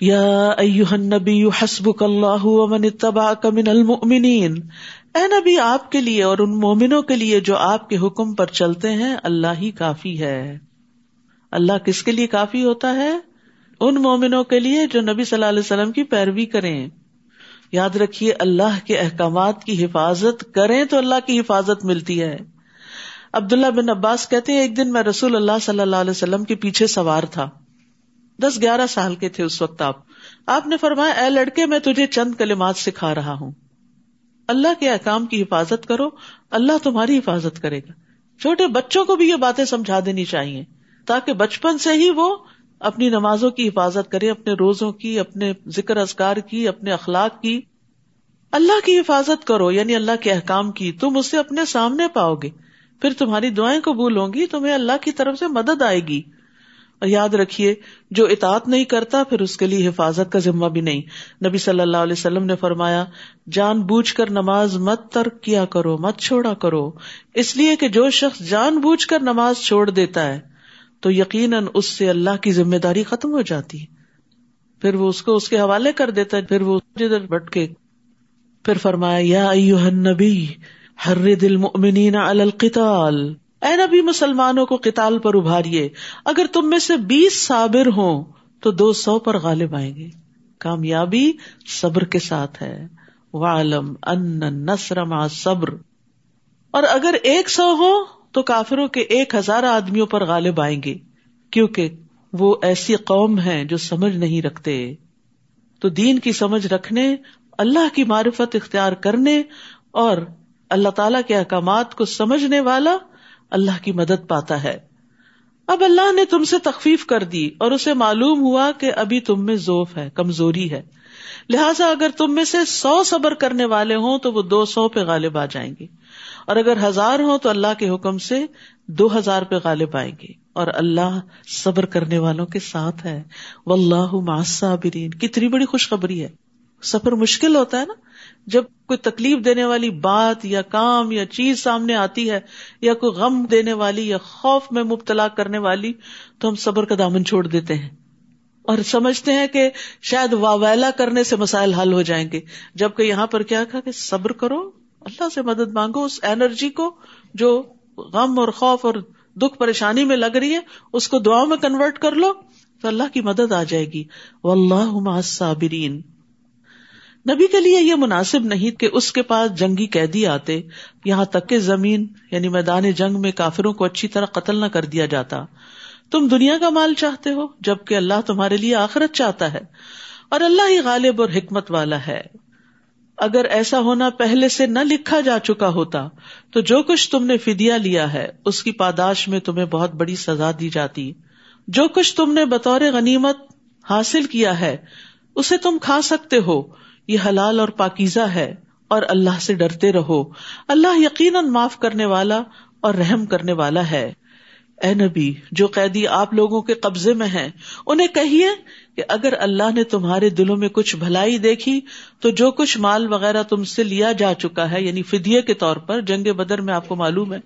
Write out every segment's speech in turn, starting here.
یا النبی حسبک اللہ ومن اتبعک من المؤمنین اے نبی، آپ کے لیے اور ان مومنوں کے لیے جو آپ کے حکم پر چلتے ہیں، اللہ ہی کافی ہے۔ اللہ کس کے لیے کافی ہوتا ہے؟ ان مومنوں کے لیے جو نبی صلی اللہ علیہ وسلم کی پیروی کریں۔ یاد رکھیے، اللہ کے احکامات کی حفاظت کریں تو اللہ کی حفاظت ملتی ہے۔ عبداللہ بن عباس کہتے ہیں، ایک دن میں رسول اللہ صلی اللہ علیہ وسلم کے پیچھے سوار تھا۔ دس گیارہ سال کے تھے اس وقت آپ۔ آپ نے فرمایا، اے لڑکے، میں تجھے چند کلمات سکھا رہا ہوں۔ اللہ کے احکام کی حفاظت کرو، اللہ تمہاری حفاظت کرے گا۔ چھوٹے بچوں کو بھی یہ باتیں سمجھا دینی چاہیے، تاکہ بچپن سے ہی وہ اپنی نمازوں کی حفاظت کرے، اپنے روزوں کی، اپنے ذکر ازکار کی، اپنے اخلاق کی۔ اللہ کی حفاظت کرو یعنی اللہ کے احکام کی۔ تم اسے اپنے سامنے پاؤ گے، پھر تمہاری دعائیں قبول ہوں گی، تمہیں اللہ کی طرف سے مدد آئے گی۔ اور یاد رکھیے، جو اطاعت نہیں کرتا، پھر اس کے لیے حفاظت کا ذمہ بھی نہیں۔ نبی صلی اللہ علیہ وسلم نے فرمایا، جان بوجھ کر نماز مت ترک کیا کرو، مت چھوڑا کرو۔ اس لیے کہ جو شخص جان بوجھ کر نماز چھوڑ دیتا ہے، تو یقیناً اس سے اللہ کی ذمہ داری ختم ہو جاتی۔ ہے پھر وہ اس کو اس کے حوالے کر دیتا ہے، پھر وہ ادھر بٹ کے پھر فرمایا، یا ایوہ النبی، حرد المؤمنین علی القتال۔ اے نبی، مسلمانوں کو قتال پر ابھاریے۔ اگر تم میں سے بیس صابر ہوں تو دو سو پر غالب آئیں گے۔ کامیابی صبر کے ساتھ ہے۔ والم ان مع صبر اور اگر ایک سو ہو تو کافروں کے ایک ہزار آدمیوں پر غالب آئیں گے۔ کیونکہ وہ ایسی قوم ہے جو سمجھ نہیں رکھتے۔ تو دین کی سمجھ رکھنے، اللہ کی معرفت اختیار کرنے اور اللہ تعالی کے احکامات کو سمجھنے والا اللہ کی مدد پاتا ہے۔ اب اللہ نے تم سے تخفیف کر دی اور اسے معلوم ہوا کہ ابھی تم میں ذوف ہے، کمزوری ہے۔ لہٰذا اگر تم میں سے سو صبر کرنے والے ہوں تو وہ دو سو پہ غالب آ جائیں گے۔ اور اگر ہزار ہوں تو اللہ کے حکم سے دو ہزار پہ غالب آئیں گے۔ اور اللہ صبر کرنے والوں کے ساتھ ہے۔ وہ اللہ ماسا برین کتنی بڑی خوشخبری ہے۔ سفر مشکل ہوتا ہے نا۔ جب کوئی تکلیف دینے والی بات یا کام یا چیز سامنے آتی ہے یا کوئی غم دینے والی یا خوف میں مبتلا کرنے والی، تو ہم صبر کا دامن چھوڑ دیتے ہیں۔ اور سمجھتے ہیں کہ شاید واویلا کرنے سے مسائل حل ہو جائیں گے۔ جبکہ یہاں پر کیا کہا کہ صبر کرو، اللہ سے مدد مانگو، اس اینرجی کو جو غم اور خوف اور دکھ پریشانی میں لگ رہی ہے، اس کو دعاؤں میں کنورٹ کر لو تو اللہ کی مدد آ جائے گی۔ وہ اللہ صابرین نبی کے لیے یہ مناسب نہیں کہ اس کے پاس جنگی قیدی آتے، یہاں تک کہ زمین یعنی میدان جنگ میں کافروں کو اچھی طرح قتل نہ کر دیا جاتا۔ تم دنیا کا مال چاہتے ہو، جبکہ اللہ تمہارے لیے آخرت چاہتا ہے۔ اور اللہ ہی غالب اور حکمت والا ہے۔ اگر ایسا ہونا پہلے سے نہ لکھا جا چکا ہوتا، تو جو کچھ تم نے فدیا لیا ہے، اس کی پاداش میں تمہیں بہت بڑی سزا دی جاتی۔ جو کچھ تم نے بطور غنیمت حاصل کیا ہے، اسے تم کھا سکتے ہو۔ یہ حلال اور پاکیزہ ہے اور اللہ سے ڈرتے رہو۔ اللہ یقیناً معاف کرنے والا اور رحم کرنے والا ہے۔ اے نبی، جو قیدی آپ لوگوں کے قبضے میں ہیں، انہیں کہیے کہ اگر اللہ نے تمہارے دلوں میں کچھ بھلائی دیکھی، تو جو کچھ مال وغیرہ تم سے لیا جا چکا ہے یعنی فدیے کے طور پر، جنگ بدر میں آپ کو معلوم ہے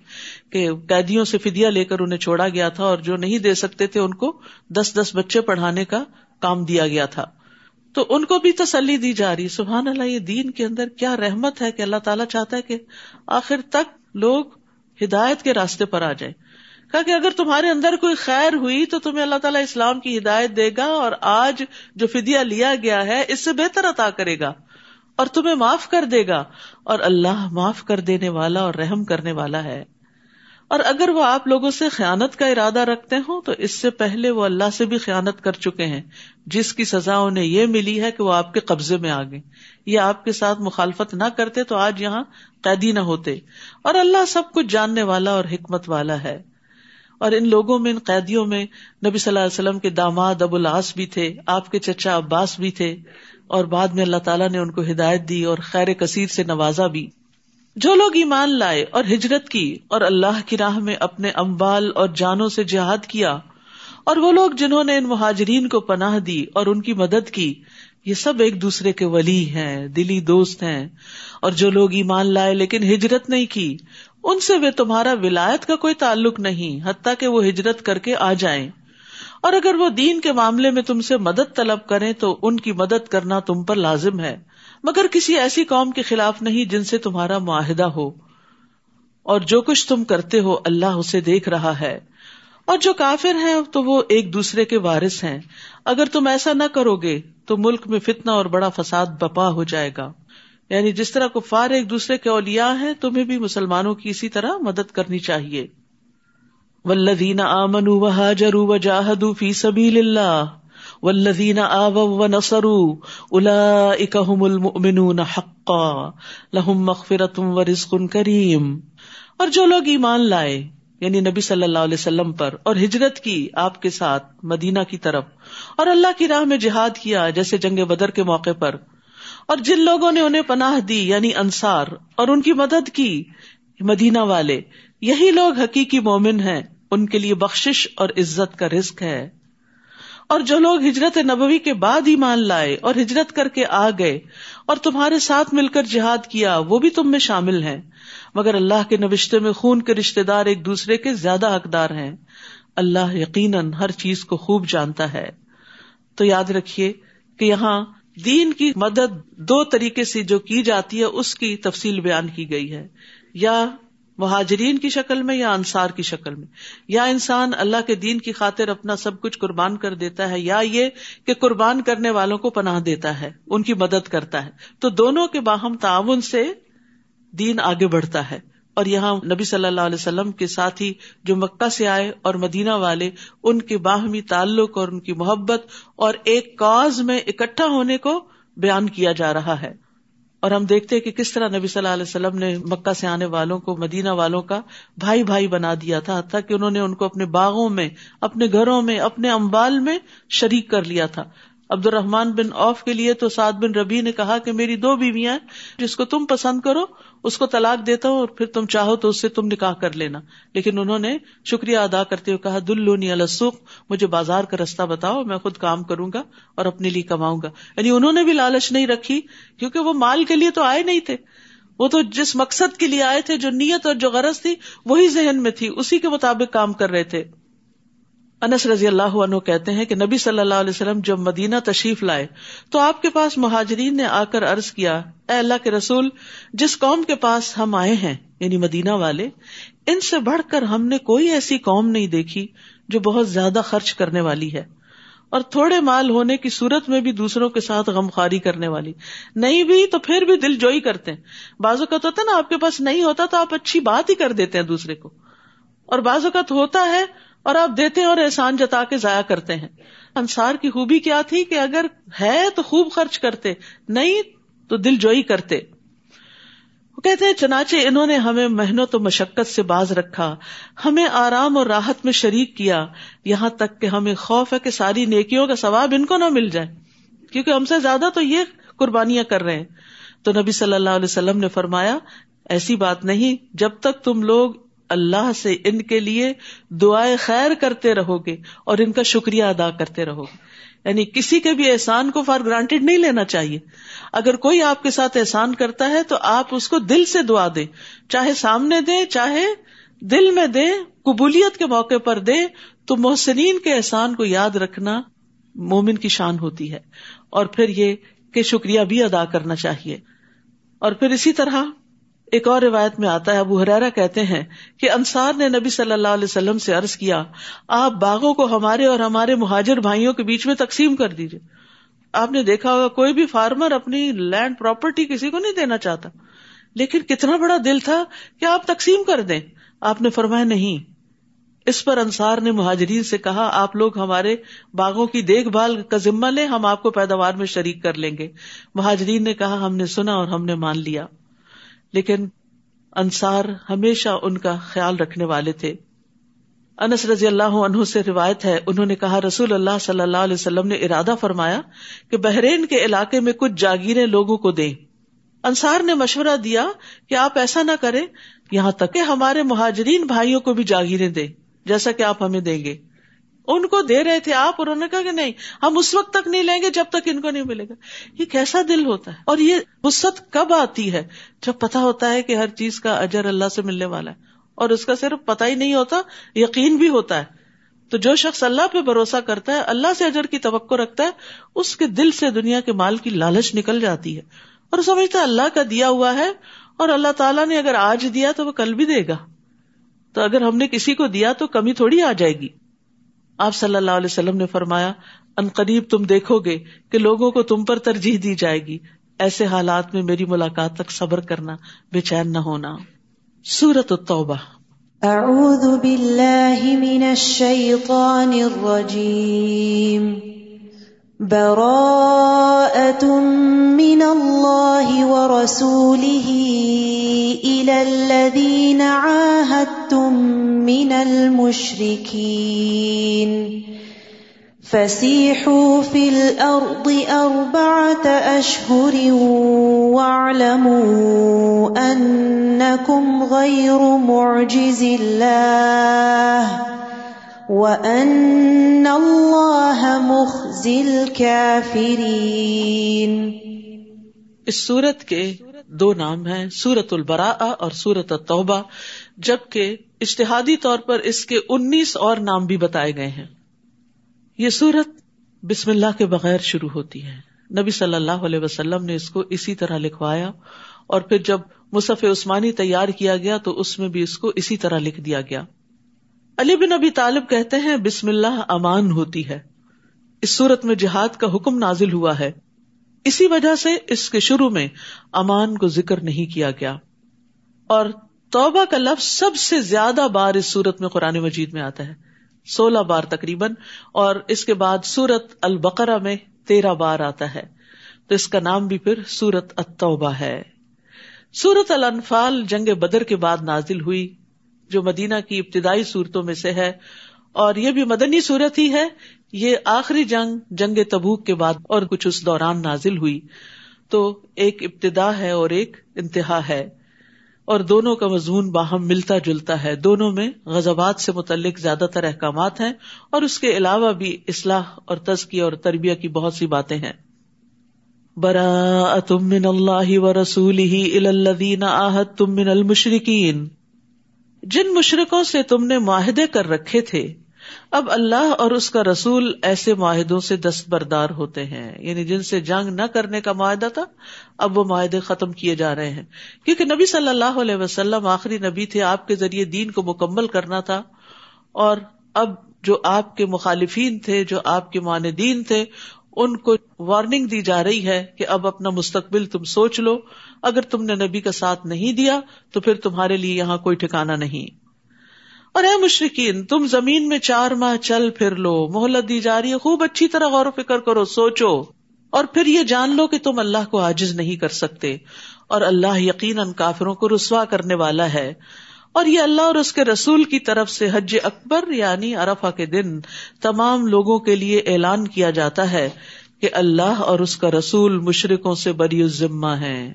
کہ قیدیوں سے فدیا لے کر انہیں چھوڑا گیا تھا اور جو نہیں دے سکتے تھے، ان کو دس دس بچے پڑھانے کا کام دیا گیا تھا۔ تو ان کو بھی تسلی دی جا رہی سبحان اللہ، یہ دین کے اندر کیا رحمت ہے کہ اللہ تعالیٰ چاہتا ہے کہ آخر تک لوگ ہدایت کے راستے پر آ جائیں۔ کہا کہ اگر تمہارے اندر کوئی خیر ہوئی تو تمہیں اللہ تعالیٰ اسلام کی ہدایت دے گا اور آج جو فدیا لیا گیا ہے، اس سے بہتر عطا کرے گا اور تمہیں معاف کر دے گا۔ اور اللہ معاف کر دینے والا اور رحم کرنے والا ہے۔ اور اگر وہ آپ لوگوں سے خیانت کا ارادہ رکھتے ہوں، تو اس سے پہلے وہ اللہ سے بھی خیانت کر چکے ہیں۔ جس کی سزا انہیں یہ ملی ہے کہ وہ آپ کے قبضے میں آ گئے۔ یہ آپ کے ساتھ مخالفت نہ کرتے تو آج یہاں قیدی نہ ہوتے۔ اور اللہ سب کچھ جاننے والا اور حکمت والا ہے۔ اور ان لوگوں میں، ان قیدیوں میں نبی صلی اللہ علیہ وسلم کے داماد ابو العاص بھی تھے، آپ کے چچا عباس بھی تھے۔ اور بعد میں اللہ تعالیٰ نے ان کو ہدایت دی اور خیر کثیر سے نوازا بھی۔ جو لوگ ایمان لائے اور ہجرت کی اور اللہ کی راہ میں اپنے امبال اور جانوں سے جہاد کیا، اور وہ لوگ جنہوں نے ان مہاجرین کو پناہ دی اور ان کی مدد کی، یہ سب ایک دوسرے کے ولی ہیں، دلی دوست ہیں۔ اور جو لوگ ایمان لائے لیکن ہجرت نہیں کی، ان سے وہ تمہارا ولایت کا کوئی تعلق نہیں، حتیٰ کہ وہ ہجرت کر کے آ جائیں۔ اور اگر وہ دین کے معاملے میں تم سے مدد طلب کریں تو ان کی مدد کرنا تم پر لازم ہے۔ مگر کسی ایسی قوم کے خلاف نہیں جن سے تمہارا معاہدہ ہو۔ اور جو کچھ تم کرتے ہو اللہ اسے دیکھ رہا ہے۔ اور جو کافر ہیں تو وہ ایک دوسرے کے وارث ہیں۔ اگر تم ایسا نہ کرو گے تو ملک میں فتنا اور بڑا فساد بپا ہو جائے گا۔ یعنی جس طرح کفار ایک دوسرے کے اولیاء ہیں، تمہیں بھی مسلمانوں کی اسی طرح مدد کرنی چاہیے۔ ولدین آمن و حاجر و جاہد فی سبیل اللہ ولدین آب و نسرو الا اکم المؤمنون حقا لہم مغفرت و رزق کریم۔ اور جو لوگ ایمان لائے یعنی نبی صلی اللہ علیہ وسلم پر، اور ہجرت کی آپ کے ساتھ مدینہ کی طرف، اور اللہ کی راہ میں جہاد کیا، جیسے جنگ بدر کے موقع پر۔ اور جن لوگوں نے انہیں پناہ دی یعنی انصار، اور ان کی مدد کی، مدینہ والے، یہی لوگ حقیقی مومن ہیں، ان کے لیے بخش اور عزت کا رزق ہے۔ اور جو لوگ ہجرت نبوی کے بعد ہی مان لائے اور ہجرت کر کے آ گئے اور تمہارے ساتھ مل کر جہاد کیا، وہ بھی تم میں شامل ہیں۔ مگر اللہ کے نوشتے میں خون کے رشتے دار ایک دوسرے کے زیادہ حقدار ہیں۔ اللہ یقیناً ہر چیز کو خوب جانتا ہے۔ تو یاد رکھیے کہ یہاں دین کی مدد دو طریقے سے جو کی جاتی ہے، اس کی تفصیل بیان کی گئی ہے۔ یا مہاجرین کی شکل میں یا انصار کی شکل میں؟ یا انسان اللہ کے دین کی خاطر اپنا سب کچھ قربان کر دیتا ہے، یا یہ کہ قربان کرنے والوں کو پناہ دیتا ہے، ان کی مدد کرتا ہے۔ تو دونوں کے باہم تعاون سے دین آگے بڑھتا ہے۔ اور یہاں نبی صلی اللہ علیہ وسلم کے ساتھ ہی جو مکہ سے آئے اور مدینہ والے، ان کے باہمی تعلق اور ان کی محبت اور ایک کاز میں اکٹھا ہونے کو بیان کیا جا رہا ہے۔ اور ہم دیکھتے کہ کس طرح نبی صلی اللہ علیہ وسلم نے مکہ سے آنے والوں کو، مدینہ والوں کا بھائی بھائی بنا دیا تھا، حتیٰ کہ انہوں نے ان کو اپنے باغوں میں، اپنے گھروں میں، اپنے امبال میں شریک کر لیا تھا۔ عبد الرحمان بن اوف کے لیے تو سعد بن ربی نے کہا کہ میری دو بیویاں جس کو تم پسند کرو اس کو طلاق دیتا ہوں اور پھر تم چاہو تو اس سے تم نکاح کر لینا۔ لیکن انہوں نے شکریہ ادا کرتے ہوئے کہا، دلونی السوخ مجھے بازار کا رستہ بتاؤ، میں خود کام کروں گا اور اپنے لیے کماؤں گا۔ یعنی انہوں نے بھی لالچ نہیں رکھی، کیونکہ وہ مال کے لیے تو آئے نہیں تھے۔ وہ تو جس مقصد کے لیے آئے تھے، جو نیت اور جو غرض تھی، وہی ذہن میں تھی، اسی کے مطابق کام کر رہے تھے۔ انس رضی اللہ عنہ کہتے ہیں کہ نبی صلی اللہ علیہ وسلم جب مدینہ تشریف لائے تو آپ کے پاس مہاجرین نے آ کر عرض کیا، اے اللہ کے رسول، جس قوم کے پاس ہم آئے ہیں یعنی مدینہ والے، ان سے بڑھ کر ہم نے کوئی ایسی قوم نہیں دیکھی جو بہت زیادہ خرچ کرنے والی ہے۔ اور تھوڑے مال ہونے کی صورت میں بھی دوسروں کے ساتھ غمخاری کرنے والی۔ نہیں بھی تو پھر بھی دل جوئی کرتے ہیں۔ بعض اوقات ہوتا نا، آپ کے پاس نہیں ہوتا تو آپ اچھی بات ہی کر دیتے ہیں دوسرے کو۔ اور بعض اوقات ہوتا ہے اور آپ دیتے اور احسان جتا کے ضائع کرتے ہیں۔ انصار کی خوبی کیا تھی کہ اگر ہے تو خوب خرچ کرتے، نہیں تو دل جوئی کرتے۔ وہ کہتے ہیں، چنانچہ انہوں نے ہمیں محنت و مشقت سے باز رکھا، ہمیں آرام اور راحت میں شریک کیا، یہاں تک کہ ہمیں خوف ہے کہ ساری نیکیوں کا ثواب ان کو نہ مل جائے۔ کیونکہ ہم سے زیادہ تو یہ قربانیاں کر رہے ہیں۔ تو نبی صلی اللہ علیہ وسلم نے فرمایا، ایسی بات نہیں، جب تک تم لوگ اللہ سے ان کے لیے دعائیں خیر کرتے رہو گے اور ان کا شکریہ ادا کرتے رہو گے یعنی کسی کے بھی احسان کو فار گرانٹیڈ نہیں لینا چاہیے۔ اگر کوئی آپ کے ساتھ احسان کرتا ہے تو آپ اس کو دل سے دعا دیں۔ چاہے سامنے دیں، چاہے دل میں دیں، قبولیت کے موقع پر دیں، تو محسنین کے احسان کو یاد رکھنا مومن کی شان ہوتی ہے۔ اور پھر یہ کہ شکریہ بھی ادا کرنا چاہیے۔ اور پھر اسی طرح ایک اور روایت میں آتا ہے، ابو حرارا کہتے ہیں کہ انصار نے نبی صلی اللہ علیہ وسلم سے عرض کیا، آپ باغوں کو ہمارے اور ہمارے مہاجر بھائیوں کے بیچ میں تقسیم کر دیجیے آپ نے دیکھا ہوگا، کوئی بھی فارمر اپنی لینڈ پراپرٹی کسی کو نہیں دینا چاہتا۔ لیکن کتنا بڑا دل تھا کہ آپ تقسیم کر دیں۔ آپ نے فرمایا، نہیں۔ اس پر انصار نے مہاجرین سے کہا، آپ لوگ ہمارے باغوں کی دیکھ بھال کا ذمہ لیں، ہم آپ کو پیداوار میں شریک کر لیں گے۔ مہاجرین نے کہا، ہم نے سنا اور ہم نے مان لیا۔ لیکن انصار ہمیشہ ان کا خیال رکھنے والے تھے۔ انس رضی اللہ عنہ سے روایت ہے، انہوں نے کہا، رسول اللہ صلی اللہ علیہ وسلم نے ارادہ فرمایا کہ بحرین کے علاقے میں کچھ جاگیریں لوگوں کو دیں۔ انصار نے مشورہ دیا کہ آپ ایسا نہ کریں، یہاں تک کہ ہمارے مہاجرین بھائیوں کو بھی جاگیریں دیں، جیسا کہ آپ ہمیں دیں گے۔ ان کو دے رہے تھے آپ انہوں نے کہا کہ نہیں، ہم اس وقت تک نہیں لیں گے جب تک ان کو نہیں ملے گا۔ یہ کیسا دل ہوتا ہے؟ اور یہ وسط کب آتی ہے؟ جب پتا ہوتا ہے کہ ہر چیز کا اجر اللہ سے ملنے والا ہے۔ اور اس کا صرف پتا ہی نہیں ہوتا، یقین بھی ہوتا ہے۔ تو جو شخص اللہ پہ بھروسہ کرتا ہے، اللہ سے اجر کی توقع رکھتا ہے، اس کے دل سے دنیا کے مال کی لالچ نکل جاتی ہے۔ اور سمجھتا ہے اللہ کا دیا ہوا ہے اور اللہ تعالیٰ نے اگر آج دیا تو وہ کل بھی دے گا۔ تو اگر ہم نے کسی کو دیا تو کمی تھوڑی آ جائے گی۔ آپ صلی اللہ علیہ وسلم نے فرمایا، ان قریب تم دیکھو گے کہ لوگوں کو تم پر ترجیح دی جائے گی۔ ایسے حالات میں میری ملاقات تک صبر کرنا بے چین نہ ہونا۔ سورت التوبہ۔ اعوذ باللہ من الشیطان الرجیم۔ براءة من الله ورسوله إلى الذين عاهدتم من المشركين. فسيحوا في الأرض أربعة أشهر واعلموا أنكم غير معجز الله وَأَنَّ اللَّهَ مُخْزِي الْكَافِرِينَ. اس سورت کے دو نام ہیں سورت البراء اور سورت التوبہ. جبکہ اشتہادی طور پر اس کے انیس اور نام بھی بتائے گئے ہیں۔ یہ سورت بسم اللہ کے بغیر شروع ہوتی ہے۔ نبی صلی اللہ علیہ وسلم نے اس کو اسی طرح لکھوایا اور پھر جب مصف عثمانی تیار کیا گیا تو اس میں بھی اس کو اسی طرح لکھ دیا گیا۔ علی بن ابی طالب کہتے ہیں، بسم اللہ امان ہوتی ہے۔ اس صورت میں جہاد کا حکم نازل ہوا ہے۔ اسی وجہ سے اس کے شروع میں امان کو ذکر نہیں کیا گیا۔ اور توبہ کا لفظ سب سے زیادہ بار اس سورت میں قرآن مجید میں آتا ہے۔ سولہ بار تقریباً، اور اس کے بعد سورت البقرا میں تیرہ بار آتا ہے۔ تو اس کا نام بھی پھر سورت التوبہ ہے۔ سورت الانفال جنگ بدر کے بعد نازل ہوئی، جو مدینہ کی ابتدائی صورتوں میں سے ہے۔ اور یہ بھی مدنی صورت ہی ہے۔ یہ آخری جنگ جنگ تبوک کے بعد اور کچھ اس دوران نازل ہوئی۔ تو ایک ابتدا ہے اور ایک انتہا ہے۔ اور دونوں کا مضمون باہم ملتا جلتا ہے۔ دونوں میں غزبات سے متعلق زیادہ تر احکامات ہیں اور اس کے علاوہ بھی اصلاح اور تزکی اور تربیہ کی بہت سی باتیں ہیں۔ برا تم من اللہ و رسول ہی آحت تم من المشرقین جن مشرقوں سے تم نے معاہدے کر رکھے تھے اب اللہ اور اس کا رسول ایسے معاہدوں سے دستبردار ہوتے ہیں۔ یعنی جن سے جنگ نہ کرنے کا معاہدہ تھا، اب وہ معاہدے ختم کیے جا رہے ہیں۔ کیونکہ نبی صلی اللہ علیہ وسلم آخری نبی تھے، آپ کے ذریعے دین کو مکمل کرنا تھا۔ اور اب جو آپ کے مخالفین تھے، جو آپ کے معاندین تھے، ان کو وارننگ دی جا رہی ہے کہ اب اپنا مستقبل تم سوچ لو۔ اگر تم نے نبی کا ساتھ نہیں دیا، تو پھر تمہارے لیے یہاں کوئی ٹھکانا نہیں۔ اور اے مشرقین تم زمین میں چار ماہ چل پھر لو محلت دی جا رہی ہے، خوب اچھی طرح غور و فکر کرو، سوچو۔ اور پھر یہ جان لو کہ تم اللہ کو آجز نہیں کر سکتے۔ اور اللہ یقیناً کافروں کو رسوا کرنے والا ہے۔ اور یہ اللہ اور اس کے رسول کی طرف سے حج اکبر یعنی ارفا کے دن، تمام لوگوں کے لیے اعلان کیا جاتا ہے کہ اللہ اور اس کا رسول مشرقوں سے بری ذمہ ہے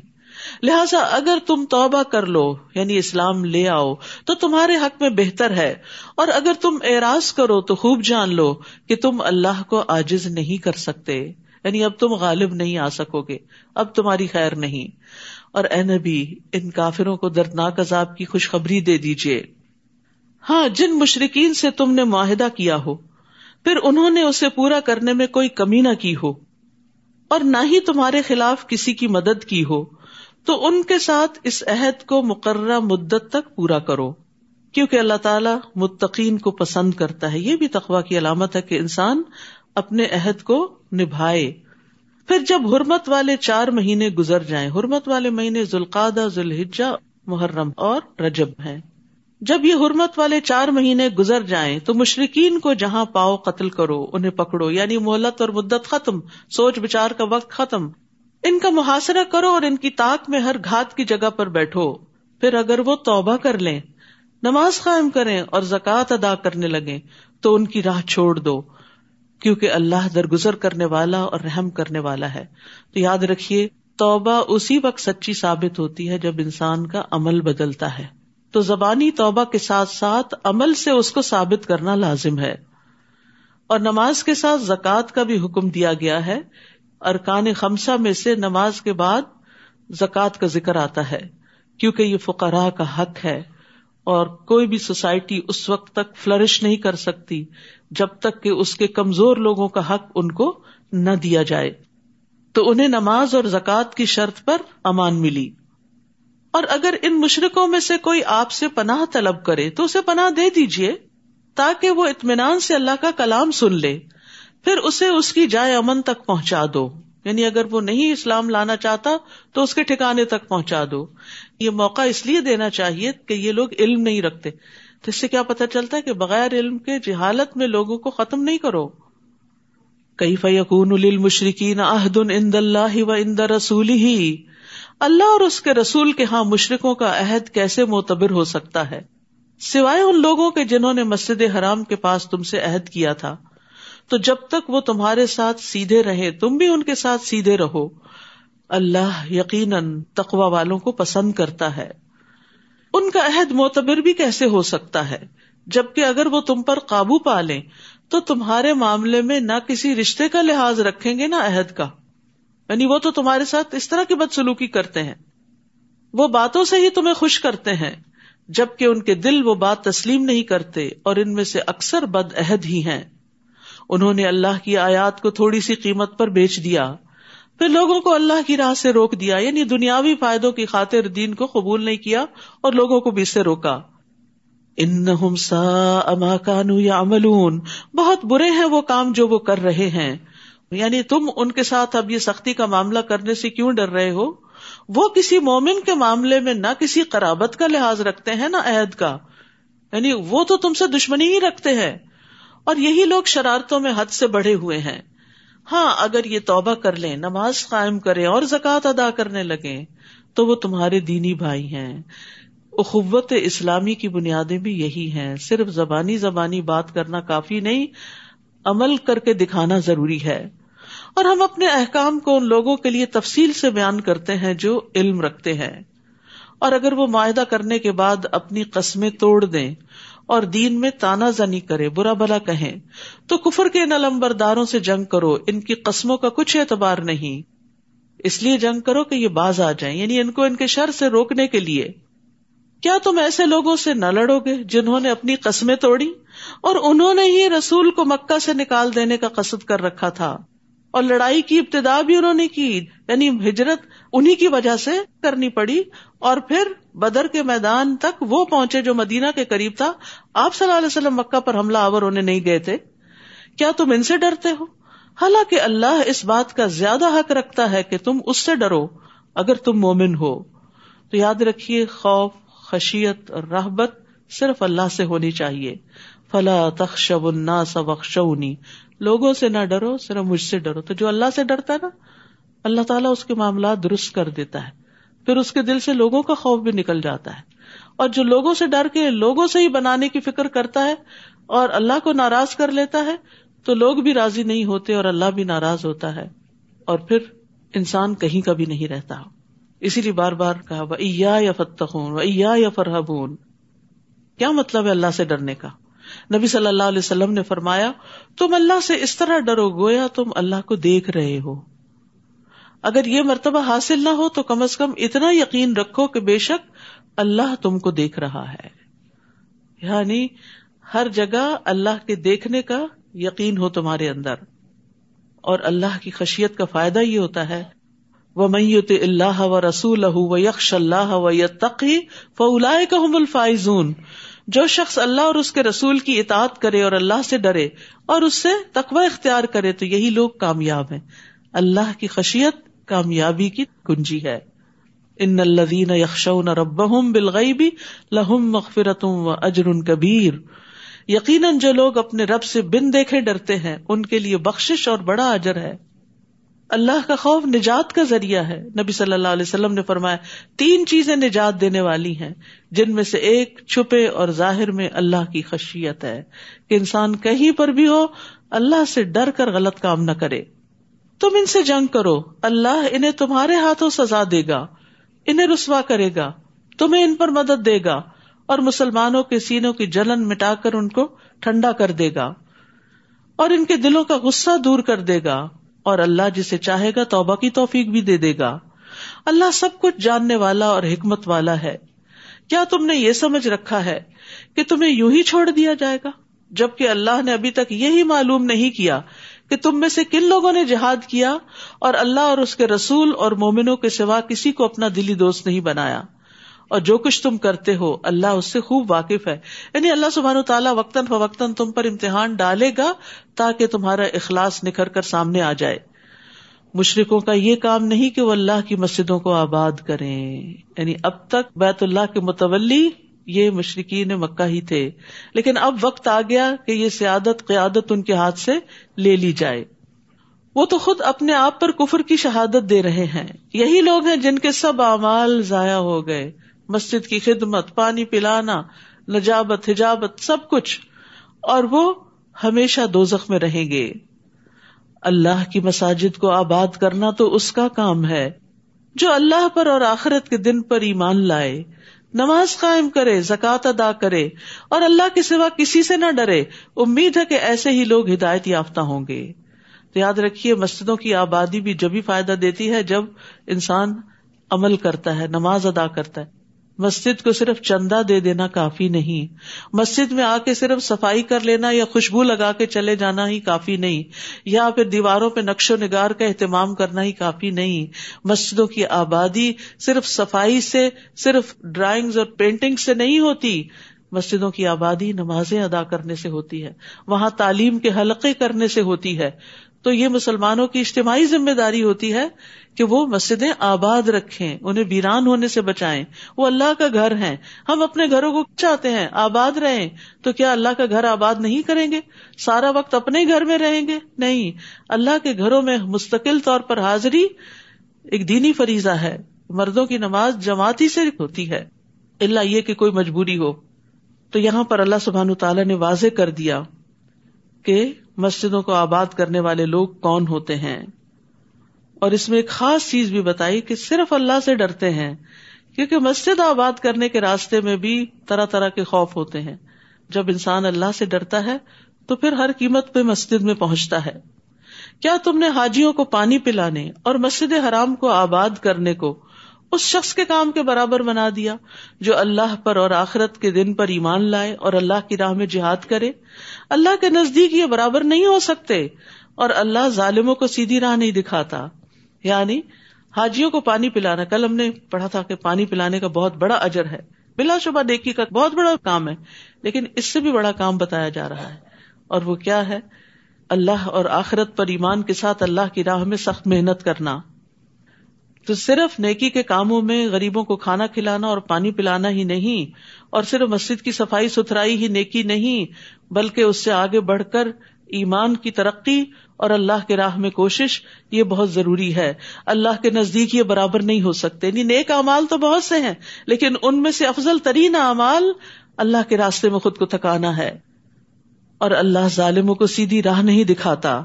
لہذا اگر تم توبہ کر لو یعنی اسلام لے آؤ، تو تمہارے حق میں بہتر ہے۔ اور اگر تم اعراض کرو، تو خوب جان لو کہ تم اللہ کو آجز نہیں کر سکتے۔ یعنی اب تم غالب نہیں آ سکو گے۔ اب تمہاری خیر نہیں۔ اور اے نبی، ان کافروں کو دردناک عذاب کی خوشخبری دے دیجیے ہاں جن مشرقین سے تم نے معاہدہ کیا ہو، پھر انہوں نے اسے پورا کرنے میں کوئی کمی نہ کی ہو۔ اور نہ ہی تمہارے خلاف کسی کی مدد کی ہو۔ تو ان کے ساتھ اس عہد کو مقررہ مدت تک پورا کرو، کیونکہ اللہ تعالیٰ متقین کو پسند کرتا ہے۔ یہ بھی تخوا کی علامت ہے کہ انسان اپنے عہد کو نبھائے۔ پھر جب حرمت والے چار مہینے گزر جائیں، حرمت والے مہینے ذوالقادہ ذوالحجہ، محرم اور رجب ہیں۔ جب یہ حرمت والے چار مہینے گزر جائیں، تو مشرقین کو جہاں پاؤ قتل کرو، انہیں پکڑو یعنی مہلت اور مدت ختم، سوچ بچار کا وقت ختم۔ ان کا محاصرہ کرو اور ان کی تاک میں ہر گھات کی جگہ پر بیٹھو۔ پھر اگر وہ توبہ کر لیں، نماز قائم کریں اور زکوٰۃ ادا کرنے لگے تو ان کی راہ چھوڑ دو، کیونکہ اللہ درگزر کرنے والا اور رحم کرنے والا ہے۔ تو یاد رکھیے، توبہ اسی وقت سچی ثابت ہوتی ہے جب انسان کا عمل بدلتا ہے۔ تو زبانی توبہ کے ساتھ ساتھ عمل سے اس کو ثابت کرنا لازم ہے۔ اور نماز کے ساتھ زکوٰۃ کا بھی حکم دیا گیا ہے ارکان خمسہ میں سے نماز کے بعد زکوٰۃ کا ذکر آتا ہے، کیونکہ یہ فقراء کا حق ہے اور کوئی بھی سوسائٹی اس وقت تک فلرش نہیں کر سکتی جب تک کہ اس کے کمزور لوگوں کا حق ان کو نہ دیا جائے۔ تو انہیں نماز اور زکوٰۃ کی شرط پر امان ملی۔ اور اگر ان مشرقوں میں سے کوئی آپ سے پناہ طلب کرے تو اسے پناہ دے دیجیے تاکہ وہ اطمینان سے اللہ کا کلام سن لے۔ پھر اسے اس کی جائے امن تک پہنچا دو۔ یعنی اگر وہ نہیں اسلام لانا چاہتا تو اس کے ٹھکانے تک پہنچا دو۔ یہ موقع اس لیے دینا چاہیے کہ یہ لوگ علم نہیں رکھتے۔ تو اس سے کیا پتا چلتا ہے کہ بغیر علم کے جہالت میں لوگوں کو ختم نہیں کرو۔ کئی فیقون المشرقین عہد اند اللہ و اند رسول ہی اللہ اور اس کے رسول کے ہاں مشرقوں کا عہد کیسے معتبر ہو سکتا ہے؟ سوائے ان لوگوں کے جنہوں نے مسجد حرام کے پاس تم سے عہد کیا تھا۔ تو جب تک وہ تمہارے ساتھ سیدھے رہے، تم بھی ان کے ساتھ سیدھے رہو۔ اللہ یقیناً تقوا والوں کو پسند کرتا ہے۔ ان کا عہد معتبر بھی کیسے ہو سکتا ہے؟ جبکہ اگر وہ تم پر قابو پا لیں، تو تمہارے معاملے میں نہ کسی رشتے کا لحاظ رکھیں گے، نہ عہد کا۔ یعنی وہ تو تمہارے ساتھ اس طرح کی بد سلوکی کرتے ہیں۔ وہ باتوں سے ہی تمہیں خوش کرتے ہیں، جبکہ ان کے دل وہ بات تسلیم نہیں کرتے اور ان میں سے اکثر بد عہد ہی ہیں۔ انہوں نے اللہ کی آیات کو تھوڑی سی قیمت پر بیچ دیا۔ پھر لوگوں کو اللہ کی راہ سے روک دیا یعنی دنیاوی فائدوں کی خاطر دین کو قبول نہیں کیا اور لوگوں کو بھی اس سے روکا۔ ان سا اما کانو یا املون بہت برے ہیں وہ کام جو وہ کر رہے ہیں۔ یعنی تم ان کے ساتھ اب یہ سختی کا معاملہ کرنے سے کیوں ڈر رہے ہو؟ وہ کسی مومن کے معاملے میں نہ کسی قرابت کا لحاظ رکھتے ہیں، نہ عہد کا۔ یعنی وہ تو تم سے دشمنی ہی رکھتے ہیں۔ اور یہی لوگ شرارتوں میں حد سے بڑھے ہوئے ہیں۔ ہاں اگر یہ توبہ کر لیں، نماز قائم کرے اور زکوٰۃ ادا کرنے لگے تو وہ تمہارے دینی بھائی ہیں۔ اخوت اسلامی کی بنیادیں بھی یہی ہیں۔ صرف زبانی زبانی بات کرنا کافی نہیں، عمل کر کے دکھانا ضروری ہے۔ اور ہم اپنے احکام کو ان لوگوں کے لیے تفصیل سے بیان کرتے ہیں جو علم رکھتے ہیں۔ اور اگر وہ معاہدہ کرنے کے بعد اپنی قسمیں توڑ دیں اور دین میں تانا زنی کرے، برا بلا کہیں۔ تو کفر کے ان علمبرداروں سے جنگ کرو، ان کی قسموں کا کچھ اعتبار نہیں۔ اس لیے جنگ کرو کہ یہ باز آ جائیں یعنی ان کو ان کے شر سے روکنے کے لیے۔ کیا تم ایسے لوگوں سے نہ لڑو گے جنہوں نے اپنی قسمیں توڑی؟ اور انہوں نے ہی رسول کو مکہ سے نکال دینے کا قصد کر رکھا تھا۔ اور لڑائی کی ابتدا بھی انہوں نے کی یعنی ہجرت انہیں کی وجہ سے کرنی پڑی۔ اور پھر بدر کے میدان تک وہ پہنچے جو مدینہ کے قریب تھا۔ آپ صلی اللہ علیہ وسلم مکہ پر حملہ آور انہیں نہیں گئے تھے۔ کیا تم ان سے ڈرتے ہو؟ حالانکہ اللہ اس بات کا زیادہ حق رکھتا ہے کہ تم اس سے ڈرو اگر تم مومن ہو۔ تو یاد رکھیے، خوف، خشیت اور رحبت صرف اللہ سے ہونی چاہیے۔ فلا تخشب الناس وخشونی لوگوں سے نہ ڈرو، صرف مجھ سے ڈرو۔ تو جو اللہ سے ڈرتا ہے نا، اللہ تعالیٰ اس کے معاملات درست کر دیتا ہے۔ پھر اس کے دل سے لوگوں کا خوف بھی نکل جاتا ہے۔ اور جو لوگوں سے ڈر کے لوگوں سے ہی بنانے کی فکر کرتا ہے اور اللہ کو ناراض کر لیتا ہے، تو لوگ بھی راضی نہیں ہوتے اور اللہ بھی ناراض ہوتا ہے۔ اور پھر انسان کہیں کا بھی نہیں رہتا۔ اسی لیے بار بار کہا وہ یا فتح یا فرحبون کیا مطلب ہے اللہ سے ڈرنے کا؟ نبی صلی اللہ علیہ وسلم نے فرمایا، تم اللہ سے اس طرح ڈرو گویا تم اللہ کو دیکھ رہے ہو۔ اگر یہ مرتبہ حاصل نہ ہو تو کم از کم اتنا یقین رکھو کہ بے شک اللہ تم کو دیکھ رہا ہے۔ یعنی ہر جگہ اللہ کے دیکھنے کا یقین ہو تمہارے اندر۔ اور اللہ کی خشیت کا فائدہ یہ ہوتا ہے۔ وہ میت اللہ و رسول و یکش اللہ و یقی فلا الفائزون۔ جو شخص اللہ اور اس کے رسول کی اطاعت کرے اور اللہ سے ڈرے اور اس سے تقوی اختیار کرے تو یہی لوگ کامیاب ہیں۔ اللہ کی خشیت کامیابی کی کنجی ہے۔ ان الدین یکشون رب بالغیبی لہم مغفرتم و اجر کبیر۔ یقیناً جو لوگ اپنے رب سے بن دیکھے ڈرتے ہیں، ان کے لیے بخش اور بڑا اجر ہے۔ اللہ کا خوف نجات کا ذریعہ ہے۔ نبی صلی اللہ علیہ وسلم نے فرمایا، تین چیزیں نجات دینے والی ہیں، جن میں سے ایک چھپے اور ظاہر میں اللہ کی خشیت ہے۔ کہ انسان کہیں پر بھی ہو، اللہ سے ڈر کر غلط کام نہ کرے۔ تم ان سے جنگ کرو۔ اللہ انہیں تمہارے ہاتھوں سزا دے گا۔ انہیں رسوا کرے گا۔ تمہیں ان پر مدد دے گا۔ اور مسلمانوں کے سینوں کی جلن مٹا کر ان کو ٹھنڈا کر دے گا۔ اور ان کے دلوں کا غصہ دور کر دے گا۔ اور اللہ جسے چاہے گا توبہ کی توفیق بھی دے دے گا۔ اللہ سب کچھ جاننے والا اور حکمت والا ہے۔ کیا تم نے یہ سمجھ رکھا ہے کہ تمہیں یوں ہی چھوڑ دیا جائے گا؟ جبکہ اللہ نے ابھی تک یہی معلوم نہیں کیا کہ تم میں سے کن لوگوں نے جہاد کیا اور اللہ اور اس کے رسول اور مومنوں کے سوا کسی کو اپنا دلی دوست نہیں بنایا؟ اور جو کچھ تم کرتے ہو، اللہ اس سے خوب واقف ہے۔ یعنی اللہ سبحان تعالیٰ وقتاً فوقتاً تم پر امتحان ڈالے گا تاکہ تمہارا اخلاص نکھر کر سامنے آ جائے۔ مشرقوں کا یہ کام نہیں کہ وہ اللہ کی مسجدوں کو آباد کریں۔ یعنی اب تک بیت اللہ کے متولی یہ مشرقین مکہ ہی تھے۔ لیکن اب وقت آ گیا کہ یہ سیادت، قیادت ان کے ہاتھ سے لے لی جائے۔ وہ تو خود اپنے آپ پر کفر کی شہادت دے رہے ہیں۔ یہی لوگ ہیں جن کے سب اعمال ضائع ہو گئے۔ مسجد کی خدمت، پانی پلانا، نجابت، حجابت، سب کچھ۔ اور وہ ہمیشہ دو میں رہیں گے۔ اللہ کی مساجد کو آباد کرنا تو اس کا کام ہے۔ جو اللہ پر اور آخرت کے دن پر ایمان لائے۔ نماز قائم کرے، زکوٰۃ ادا کرے اور اللہ کے سوا کسی سے نہ ڈرے، امید ہے کہ ایسے ہی لوگ ہدایت یافتہ ہوں گے۔ تو یاد رکھیے، مسجدوں کی آبادی بھی جبھی فائدہ دیتی ہے جب انسان عمل کرتا ہے، نماز ادا کرتا ہے۔ مسجد کو صرف چندہ دے دینا کافی نہیں۔ مسجد میں آ کے صرف صفائی کر لینا یا خوشبو لگا کے چلے جانا ہی کافی نہیں۔ یا پھر دیواروں پہ نقش و نگار کا اہتمام کرنا ہی کافی نہیں۔ مسجدوں کی آبادی صرف صفائی سے، صرف ڈرائنگ اور پینٹنگ سے نہیں ہوتی۔ مسجدوں کی آبادی نمازیں ادا کرنے سے ہوتی ہے۔ وہاں تعلیم کے حلقے کرنے سے ہوتی ہے۔ تو یہ مسلمانوں کی اجتماعی ذمہ داری ہوتی ہے کہ وہ مسجدیں آباد رکھیں، انہیں ویران ہونے سے بچائیں۔ وہ اللہ کا گھر ہے ہم اپنے گھروں کو چاہتے ہیں، آباد رہیں۔ تو کیا اللہ کا گھر آباد نہیں کریں گے؟ سارا وقت اپنے گھر میں رہیں گے؟ نہیں۔ اللہ کے گھروں میں مستقل طور پر حاضری ایک دینی فریضہ ہے۔ مردوں کی نماز جماعتی سے ہوتی ہے۔ اللہ یہ کہ کوئی مجبوری ہو۔ تو یہاں پر اللہ سبحان تعالیٰ نے واضح کر دیا۔ کہ مسجدوں کو آباد کرنے والے لوگ کون ہوتے ہیں؟ اور اس میں ایک خاص چیز بھی بتائی کہ صرف اللہ سے ڈرتے ہیں، کیونکہ مسجد آباد کرنے کے راستے میں بھی طرح طرح کے خوف ہوتے ہیں۔ جب انسان اللہ سے ڈرتا ہے، تو پھر ہر قیمت پہ مسجد میں پہنچتا ہے۔ کیا تم نے حاجیوں کو پانی پلانے اور مسجد حرام کو آباد کرنے کو اس شخص کے کام کے برابر بنا دیا جو اللہ پر اور آخرت کے دن پر ایمان لائے اور اللہ کی راہ میں جہاد کرے۔ اللہ کے نزدیک یہ برابر نہیں ہو سکتے اور اللہ ظالموں کو سیدھی راہ نہیں دکھاتا۔ یعنی حاجیوں کو پانی پلانا۔ کل ہم نے پڑھا تھا کہ پانی پلانے کا بہت بڑا اجر ہے۔ بلا شبہ دیکھی کا بہت بڑا کام ہے، لیکن اس سے بھی بڑا کام بتایا جا رہا ہے۔ اور وہ کیا ہے؟ اللہ اور آخرت پر ایمان کے ساتھ اللہ کی راہ میں سخت محنت کرنا۔ تو صرف نیکی کے کاموں میں غریبوں کو کھانا کھلانا اور پانی پلانا ہی نہیں، اور صرف مسجد کی صفائی ستھرائی ہی نیکی نہیں، بلکہ اس سے آگے بڑھ کر ایمان کی ترقی اور اللہ کے راہ میں کوشش، یہ بہت ضروری ہے۔ اللہ کے نزدیک یہ برابر نہیں ہو سکتے۔ یعنی نیک امال تو بہت سے ہیں، لیکن ان میں سے افضل ترین اعمال اللہ کے راستے میں خود کو تھکانا ہے۔ اور اللہ ظالموں کو سیدھی راہ نہیں دکھاتا۔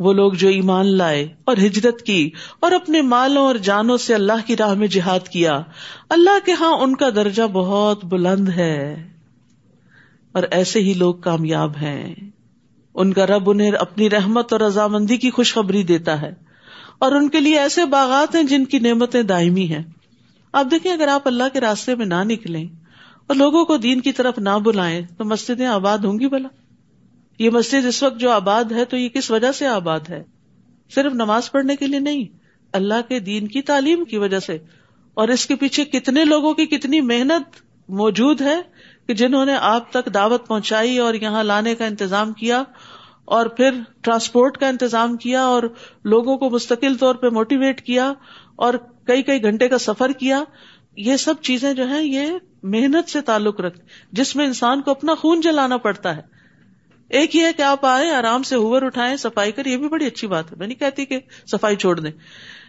وہ لوگ جو ایمان لائے اور ہجرت کی اور اپنے مالوں اور جانوں سے اللہ کی راہ میں جہاد کیا، اللہ کے ہاں ان کا درجہ بہت بلند ہے۔ اور ایسے ہی لوگ کامیاب ہیں۔ ان کا رب انہیں اپنی رحمت اور رضامندی کی خوشخبری دیتا ہے۔ اور ان کے لیے ایسے باغات ہیں جن کی نعمتیں دائمی ہیں۔ آپ دیکھیں، اگر آپ اللہ کے راستے میں نہ نکلیں اور لوگوں کو دین کی طرف نہ بلائیں، تو مسجدیں آباد ہوں گی بلا یہ مسجد اس وقت جو آباد ہے تو یہ کس وجہ سے آباد ہے؟ صرف نماز پڑھنے کے لیے نہیں، اللہ کے دین کی تعلیم کی وجہ سے۔ اور اس کے پیچھے کتنے لوگوں کی کتنی محنت موجود ہے کہ جنہوں نے آپ تک دعوت پہنچائی اور یہاں لانے کا انتظام کیا اور پھر ٹرانسپورٹ کا انتظام کیا اور لوگوں کو مستقل طور پہ موٹیویٹ کیا اور کئی کئی گھنٹے کا سفر کیا۔ یہ سب چیزیں جو ہیں، یہ محنت سے تعلق رکھ، جس میں انسان کو اپنا خون جلانا پڑتا ہے۔ ایک یہ ہے کہ آپ آئے آرام سے ہوور اٹھائیں، صفائی کر یہ بھی بڑی اچھی بات ہے۔ میں نہیں کہتی کہ صفائی چھوڑ دیں۔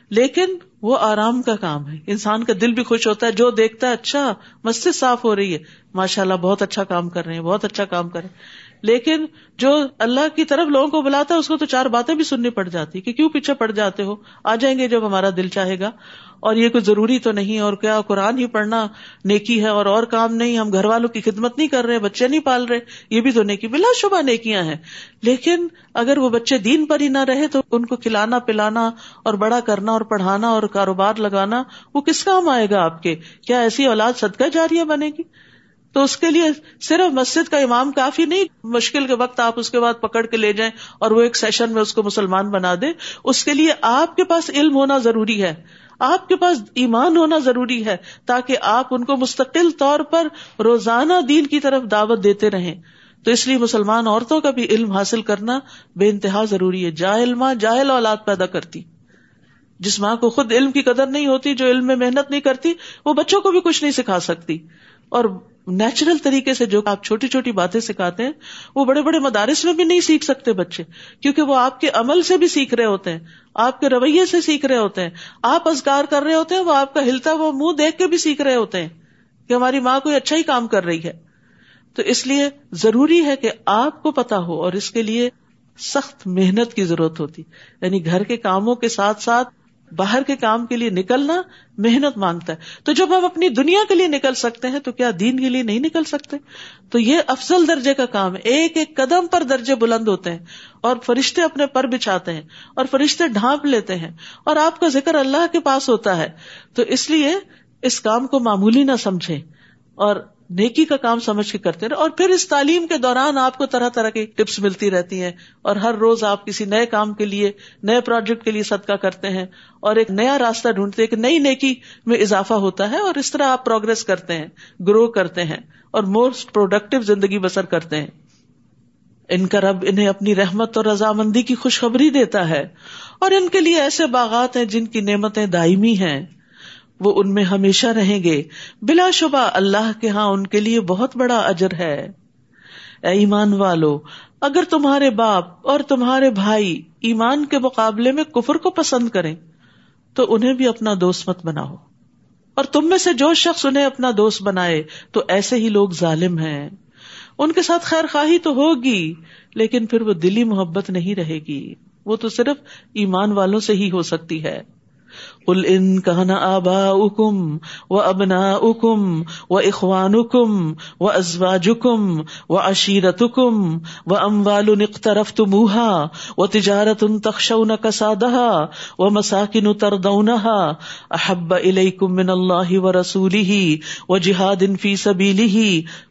لیکن وہ آرام کا کام ہے۔ انسان کا دل بھی خوش ہوتا ہے، جو دیکھتا ہے اچھا مسجد صاف ہو رہی ہے۔ ماشاء اللہ بہت اچھا کام کر رہے ہیں، بہت اچھا کام کر رہے ہیں۔ لیکن جو اللہ کی طرف لوگوں کو بلاتا ہے، اس کو تو چار باتیں بھی سننی پڑ جاتی کہ کیوں پیچھے پڑ جاتے ہو؟ آ جائیں گے جب ہمارا دل چاہے گا۔ اور یہ کوئی ضروری تو نہیں اور کیا قرآن ہی پڑھنا نیکی ہے اور اور کام نہیں؟ ہم گھر والوں کی خدمت نہیں کر رہے، بچے نہیں پال رہے، یہ بھی تو نیکی، بلا شبہ نیکیاں ہیں۔ لیکن اگر وہ بچے دین پر ہی نہ رہے، تو ان کو کھلانا، پلانا اور بڑا کرنا اور پڑھانا اور کاروبار لگانا، وہ کس کام آئے گا آپ کے؟ کیا ایسی اولاد صدقہ جاریہ بنے گی؟ تو اس کے لیے صرف مسجد کا امام کافی نہیں، مشکل کے وقت آپ اس کے بعد پکڑ کے لے جائیں اور وہ ایک سیشن میں اس کو مسلمان بنا دے۔ اس کے لیے آپ کے پاس علم ہونا ضروری ہے۔ آپ کے پاس ایمان ہونا ضروری ہے تاکہ آپ ان کو مستقل طور پر روزانہ دین کی طرف دعوت دیتے رہیں۔ تو اس لیے مسلمان عورتوں کا بھی علم حاصل کرنا بے انتہا ضروری ہے۔ جاہل ماں جاہل اولاد پیدا کرتی۔ جس ماں کو خود علم کی قدر نہیں ہوتی، جو علم میں محنت نہیں کرتی، وہ بچوں کو بھی کچھ نہیں سکھا سکتی۔ اور نیچرل طریقے سے جو آپ چھوٹی چھوٹی باتیں سکھاتے ہیں، وہ بڑے بڑے مدارس میں بھی نہیں سیکھ سکتے بچے، کیونکہ وہ آپ کے عمل سے بھی سیکھ رہے ہوتے ہیں، آپ کے رویے سے سیکھ رہے ہوتے ہیں، آپ ازگار کر رہے ہوتے ہیں، وہ آپ کا ہلتا وہ منہ دیکھ کے بھی سیکھ رہے ہوتے ہیں کہ ہماری ماں کوئی اچھا ہی کام کر رہی ہے۔ تو اس لیے ضروری ہے کہ آپ کو پتا ہو اور اس کے لیے سخت محنت کی ضرورت ہوتی یعنی گھر کے کاموں کے ساتھ ساتھ باہر کے کام کے لیے نکلنا محنت مانگتا ہے۔ تو جب ہم اپنی دنیا کے لیے نکل سکتے ہیں تو کیا دین کے لیے نہیں نکل سکتے؟ تو یہ افضل درجے کا کام ہے۔ ایک ایک قدم پر درجے بلند ہوتے ہیں اور فرشتے اپنے پر بچھاتے ہیں اور فرشتے ڈھانپ لیتے ہیں اور آپ کا ذکر اللہ کے پاس ہوتا ہے۔ تو اس لیے اس کام کو معمولی نہ سمجھے اور نیکی کا کام سمجھ کے کرتے رہے اور پھر اس تعلیم کے دوران آپ کو طرح طرح کی ٹپس ملتی رہتی ہیں اور ہر روز آپ کسی نئے کام کے لیے، نئے پروجیکٹ کے لیے صدقہ کرتے ہیں اور ایک نیا راستہ ڈھونڈتے ایک نئی نیکی میں اضافہ ہوتا ہے اور اس طرح آپ پروگرس کرتے ہیں، گرو کرتے ہیں اور موسٹ پروڈکٹیو زندگی بسر کرتے ہیں۔ ان کا رب انہیں اپنی رحمت اور رضامندی کی خوشخبری دیتا ہے اور ان کے لیے ایسے باغات ہیں جن کی نعمتیں دائمی ہیں۔ وہ ان میں ہمیشہ رہیں گے۔ بلا شبہ اللہ کے ہاں ان کے لیے بہت بڑا اجر ہے۔ اے ایمان والو، اگر تمہارے باپ اور تمہارے بھائی ایمان کے مقابلے میں کفر کو پسند کریں، تو انہیں بھی اپنا دوست مت بناؤ۔ اور تم میں سے جو شخص انہیں اپنا دوست بنائے، تو ایسے ہی لوگ ظالم ہیں۔ ان کے ساتھ خیر خواہی تو ہوگی، لیکن پھر وہ دلی محبت نہیں رہے گی۔ وہ تو صرف ایمان والوں سے ہی ہو سکتی ہے۔ کل ان کہنا آبا اکم و ابنا اکم و اخوان اکم و ازواج کم و عشیرت کم و اموال نقترف تمہا و تجارت ان تخشون کسادہ و مساکن تردونہا احب الیکم من اللہ و رسولہ و جہاد فی سبیلہ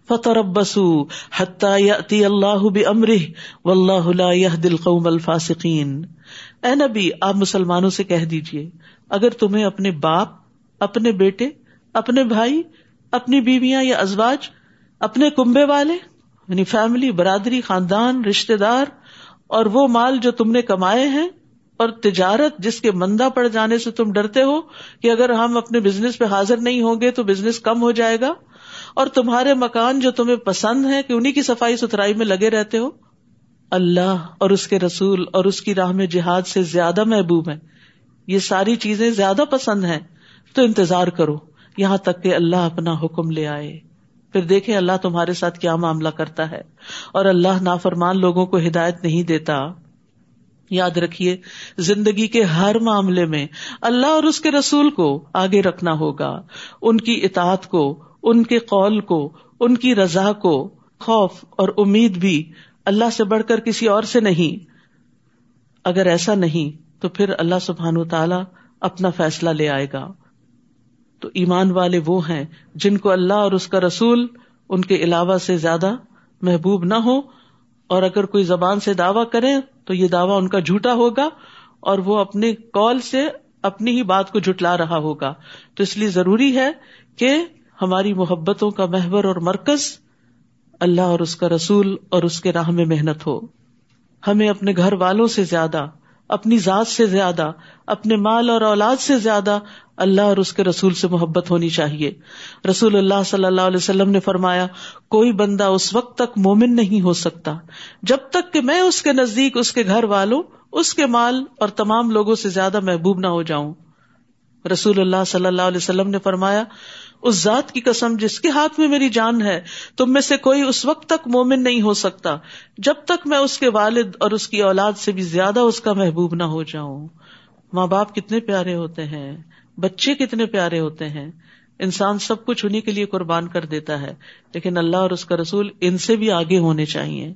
فتربصوا حتى يأتي الله بأمره والله لا يهدي القوم الفاسقين اے نبی، آپ مسلمانوں سے کہہ دیجیے اگر تمہیں اپنے باپ، اپنے بیٹے، اپنے بھائی، اپنی بیویاں یا ازواج، اپنے کنبے والے یعنی فیملی برادری، خاندان رشتے دار، اور وہ مال جو تم نے کمائے ہیں، اور تجارت جس کے مندہ پڑ جانے سے تم ڈرتے ہو کہ اگر ہم اپنے بزنس پہ حاضر نہیں ہوں گے تو بزنس کم ہو جائے گا، اور تمہارے مکان جو تمہیں پسند ہے کہ انہیں کی صفائی ستھرائی میں لگے رہتے ہو، اللہ اور اس کے رسول اور اس کی راہ میں جہاد سے زیادہ محبوب ہے یہ ساری چیزیں زیادہ پسند ہیں، تو انتظار کرو، یہاں تک کہ اللہ اپنا حکم لے آئے۔ پھر دیکھیں اللہ تمہارے ساتھ کیا معاملہ کرتا ہے۔ اور اللہ نافرمان لوگوں کو ہدایت نہیں دیتا۔ یاد رکھیے، زندگی کے ہر معاملے میں اللہ اور اس کے رسول کو آگے رکھنا ہوگا۔ ان کی اطاعت کو، ان کے قول کو، ان کی رضا کو خوف اور امید بھی اللہ سے بڑھ کر کسی اور سے نہیں۔ اگر ایسا نہیں تو پھر اللہ سبحان و تعالی اپنا فیصلہ لے آئے گا۔ تو ایمان والے وہ ہیں جن کو اللہ اور اس کا رسول ان کے علاوہ سے زیادہ محبوب نہ ہو۔ اور اگر کوئی زبان سے دعوی کرے تو یہ دعویٰ ان کا جھوٹا ہوگا اور وہ اپنے کال سے اپنی ہی بات کو جٹلا رہا ہوگا۔ تو اس لیے ضروری ہے کہ ہماری محبتوں کا محور اور مرکز اللہ اور اس کا رسول اور اس کے راہ میں محنت ہو۔ ہمیں اپنے گھر والوں سے زیادہ اپنی ذات سے زیادہ، اپنے مال اور اولاد سے زیادہ اللہ اور اس کے رسول سے محبت ہونی چاہیے۔ رسول اللہ صلی اللہ علیہ وسلم نے فرمایا، کوئی بندہ اس وقت تک مومن نہیں ہو سکتا۔ جب تک کہ میں اس کے نزدیک اس کے گھر والوں، اس کے مال اور تمام لوگوں سے زیادہ محبوب نہ ہو جاؤں۔ رسول اللہ صلی اللہ علیہ وسلم نے فرمایا اس ذات کی قسم جس کے ہاتھ میں میری جان ہے، تم میں سے کوئی اس وقت تک مومن نہیں ہو سکتا۔ جب تک میں اس کے والد اور اس کی اولاد سے بھی زیادہ اس کا محبوب نہ ہو جاؤں۔ ماں باپ کتنے پیارے ہوتے ہیں، بچے کتنے پیارے ہوتے ہیں۔ انسان سب کچھ انہیں کے لیے قربان کر دیتا ہے، لیکن اللہ اور اس کا رسول ان سے بھی آگے ہونے چاہیے۔